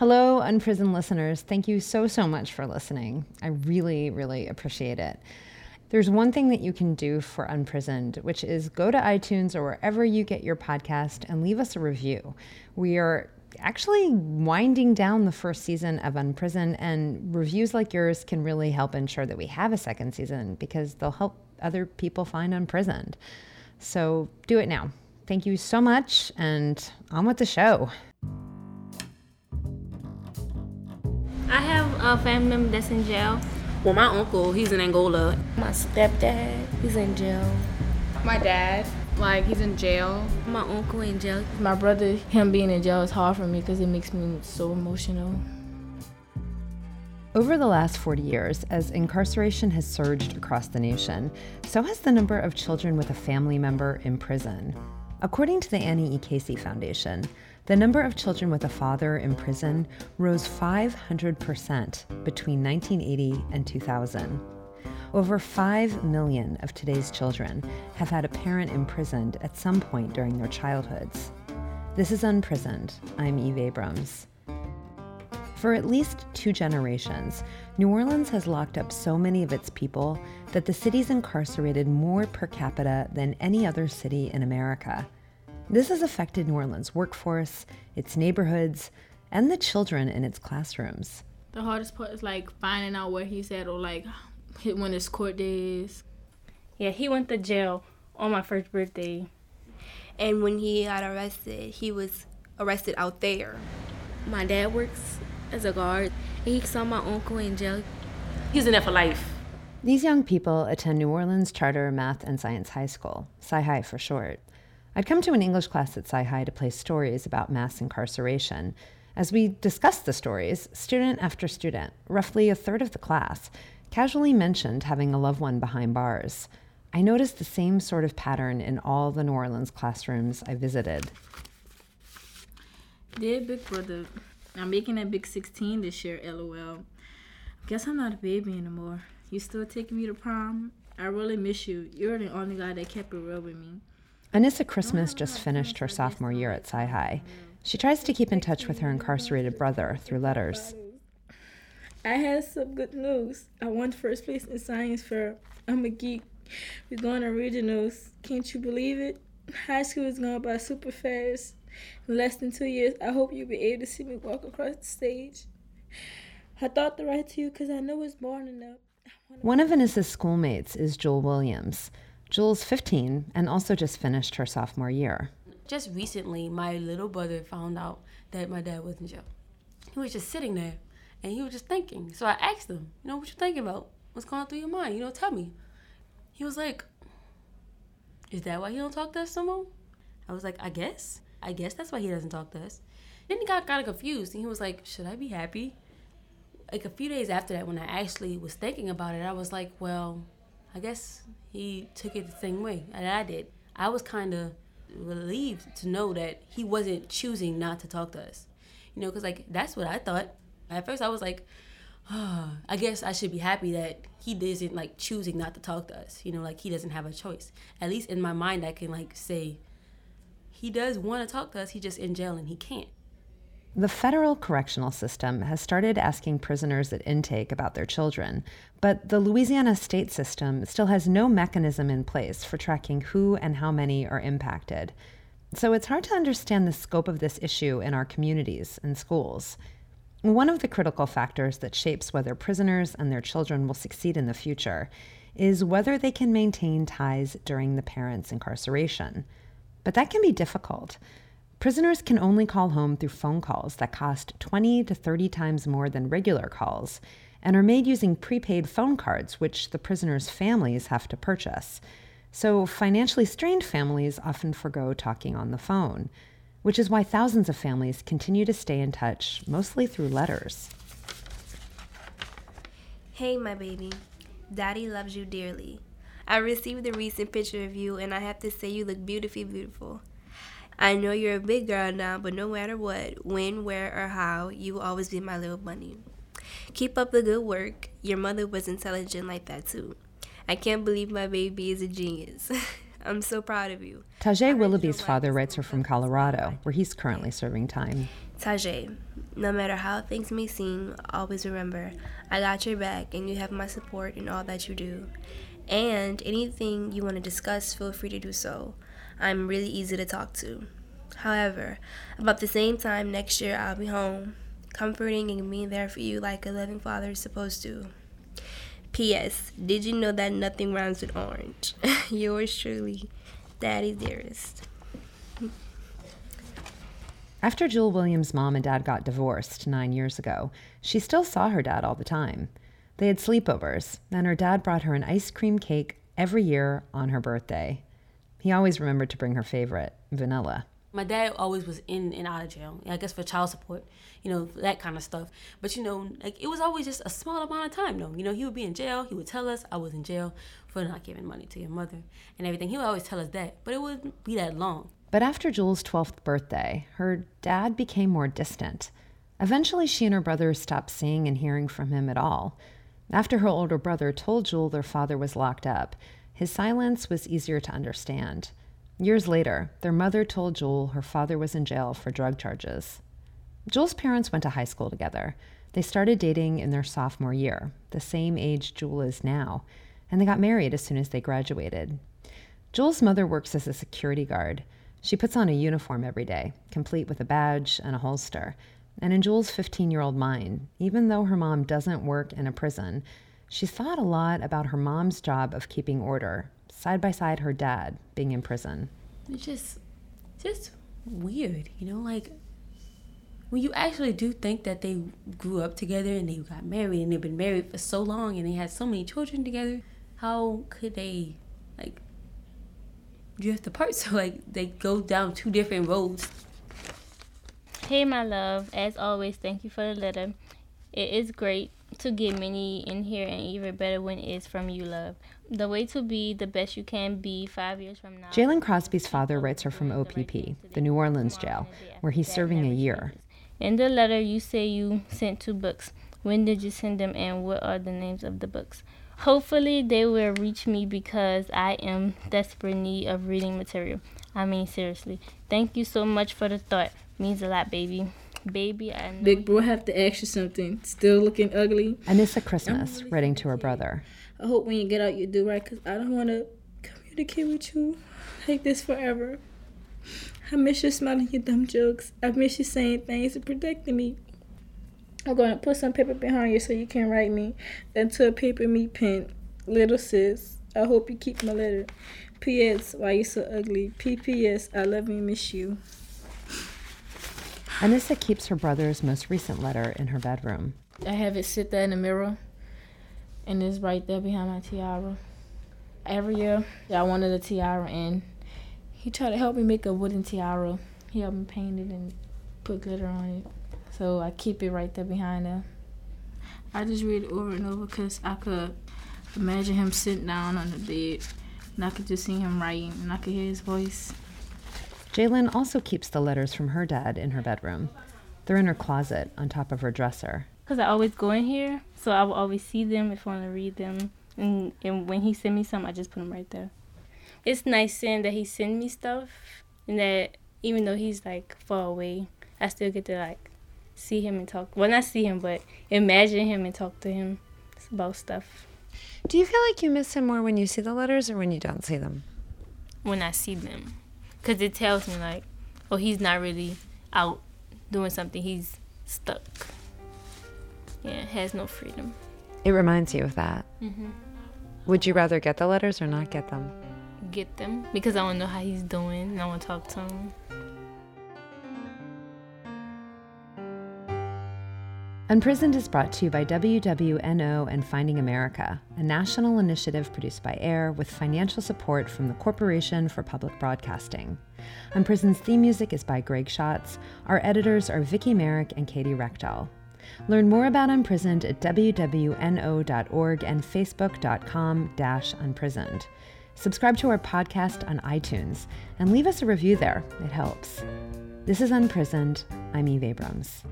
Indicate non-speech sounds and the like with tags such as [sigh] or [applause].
Hello, Unprisoned listeners. Thank you so, so much for listening. I really, really appreciate it. There's one thing that you can do for Unprisoned, which is go to iTunes or wherever you get your podcast and leave us a review. We are actually winding down the first season of Unprisoned, and reviews like yours can really help ensure that we have a second season because they'll help other people find Unprisoned. So do it now. Thank you so much, and on with the show. I a family member that's in jail. Well, my uncle, he's in Angola. My stepdad, he's in jail. My dad, like he's in jail. My uncle in jail. My brother, him being in jail is hard for me because it makes me so emotional. Over the last 40 years, as incarceration has surged across the nation, so has the number of children with a family member in prison. According to the Annie E. Casey Foundation, the number of children with a father in prison rose 500% between 1980 and 2000. Over 5 million of today's children have had a parent imprisoned at some point during their childhoods. This is Unprisoned. I'm Eve Abrams. For at least two generations, New Orleans has locked up so many of its people that the city's incarcerated more per capita than any other city in America. This has affected New Orleans' workforce, its neighborhoods, and the children in its classrooms. The hardest part is like finding out where he's at or like when his court day is. Yeah, he went to jail on my first birthday. And when he got arrested, he was arrested out there. My dad works as a guard. And he saw my uncle in jail. He's in there for life. These young people attend New Orleans Charter Math and Science High School, Sci High for short. I'd come to an English class at Sci High to play stories about mass incarceration. As we discussed the stories, student after student, roughly a third of the class, casually mentioned having a loved one behind bars. I noticed the same sort of pattern in all the New Orleans classrooms I visited. Dear Big Brother, I'm making a big 16 this year, lol. Guess I'm not a baby anymore. You still taking me to prom? I really miss you. You're the only guy that kept it real with me. Anissa Christmas just finished her sophomore year at Sci High. She tries to keep in touch with her incarcerated brother through letters. I had some good news. I won first place in science fair. I'm a geek. We're going to regionals. Can't you believe it? High school is going by super fast. In less than two years, I hope you'll be able to see me walk across the stage. I thought to write to you because I know it's born enough. One of Anissa's schoolmates is Jewel Williams. Jewel's 15 and also just finished her sophomore year. Just recently, my little brother found out that my dad was in jail. He was just sitting there and he was just thinking. So I asked him, you know, what you thinking about? What's going through your mind? You know, tell me. He was like, is that why he don't talk to us no more? I was like, I guess. I guess that's why he doesn't talk to us. Then he got kind of confused and he was like, should I be happy? Like a few days after that, when I actually was thinking about it, I was like, well, I guess he took it the same way that I did. I was kind of relieved to know that he wasn't choosing not to talk to us. You know, because like that's what I thought. At first, I was like, oh, I guess I should be happy that he isn't like choosing not to talk to us. You know, like he doesn't have a choice. At least in my mind, I can like say he does want to talk to us. he's just in jail and he can't. The federal correctional system has started asking prisoners at intake about their children, but the Louisiana state system still has no mechanism in place for tracking who and how many are impacted. So it's hard to understand the scope of this issue in our communities and schools. One of the critical factors that shapes whether prisoners and their children will succeed in the future is whether they can maintain ties during the parent's incarceration. But that can be difficult. Prisoners can only call home through phone calls that cost 20 to 30 times more than regular calls and are made using prepaid phone cards, which the prisoners' families have to purchase. So, financially strained families often forego talking on the phone, which is why thousands of families continue to stay in touch, mostly through letters. Hey, my baby. Daddy loves you dearly. I received a recent picture of you, and I have to say you look beautifully beautiful. I know you're a big girl now, but no matter what, when, where, or how, you will always be my little bunny. Keep up the good work. Your mother was intelligent like that too. I can't believe my baby is a genius. [laughs] I'm so proud of you. Tajay Willoughby's father writes her from Colorado, where he's currently serving time. Tajay, no matter how things may seem, always remember I got your back and you have my support in all that you do. And anything you want to discuss, feel free to do so. I'm really easy to talk to. However, about the same time next year, I'll be home, comforting and being there for you like a loving father is supposed to. P.S. Did you know that nothing rhymes with orange? [laughs] Yours truly, Daddy Dearest. After Jewel Williams' mom and dad got divorced nine years ago, she still saw her dad all the time. They had sleepovers, and her dad brought her an ice cream cake every year on her birthday. He always remembered to bring her favorite, vanilla. My dad always was in and out of jail. I guess for child support, you know, that kind of stuff. But you know, like it was always just a small amount of time though. You know, he would be in jail, he would tell us I was in jail for not giving money to your mother and everything. He would always tell us that. But it wouldn't be that long. But after Jewel's 12th birthday, her dad became more distant. Eventually, she and her brother stopped seeing and hearing from him at all. After her older brother told Jewel their father was locked up, his silence was easier to understand. Years later, their mother told Jewel her father was in jail for drug charges. Jewel's parents went to high school together. They started dating in their sophomore year, the same age Jewel is now, and they got married as soon as they graduated. Jewel's mother works as a security guard. She puts on a uniform every day, complete with a badge and a holster. And in Jewel's 15 year old mind, even though her mom doesn't work in a prison, she thought a lot about her mom's job of keeping order, side by side her dad being in prison. It's just, just weird, you know, like when you actually do think that they grew up together and they got married and they've been married for so long and they had so many children together, how could they like drift apart? [laughs] So like they go down two different roads. Hey, my love. As always, thank you for the letter. It is great to get many in here, and even better when it's from you, love. The way to be the best you can be five years from now. Jalen Crosby's father writes her from OPP, the New Orleans jail, where he's serving a year. In the letter, you say you sent two books. When did you send them, and what are the names of the books? Hopefully, they will reach me because I am desperate need of reading material. I mean, seriously. Thank you so much for the thought. Means a lot, baby. Baby, I know. Big bro, I have to ask you something. Still looking ugly. Anissa Christmas, writing to her brother. I hope when you get out, you do right, because I don't want to communicate with you like this forever. I miss you smiling your dumb jokes. I miss you saying things and protecting me. I'm going to put some paper behind you so you can write me. Then to a paper me pen. Little sis, I hope you keep my letter. P.S. Why you so ugly? P.P.S. I love and miss you. Anissa keeps her brother's most recent letter in her bedroom. I have it sit there in the mirror, and it's right there behind my tiara. Every year, I wanted a tiara, and he tried to help me make a wooden tiara. He helped me paint it and put glitter on it. So I keep it right there behind there. I just read it over and over because I could imagine him sitting down on the bed, and I could just see him writing, and I could hear his voice. Jalen also keeps the letters from her dad in her bedroom. They're in her closet on top of her dresser. Because I always go in here, so I will always see them if I want to read them. And, and when he send me some, I just put them right there. It's nice seeing that he send me stuff, and that even though he's like far away, I still get to like see him and talk. Well, not see him, but imagine him and talk to him about stuff. Do you feel like you miss him more when you see the letters or when you don't see them? When I see them, because it tells me like, oh, he's not really out doing something. He's stuck. Yeah, has no freedom. It reminds you of that. Mm-hmm. Would you rather get the letters or not get them? Get them because I want to know how he's doing and I want to talk to him. Unprisoned is brought to you by WWNO and Finding America, a national initiative produced by AIR with financial support from the Corporation for Public Broadcasting. Unprisoned's theme music is by Greg Schatz. Our editors are Vicki Merrick and Katie Rechtel. Learn more about Unprisoned at wwno.org and facebook.com dash unprisoned. Subscribe to our podcast on iTunes and leave us a review there. It helps. This is Unprisoned. I'm Eve Abrams.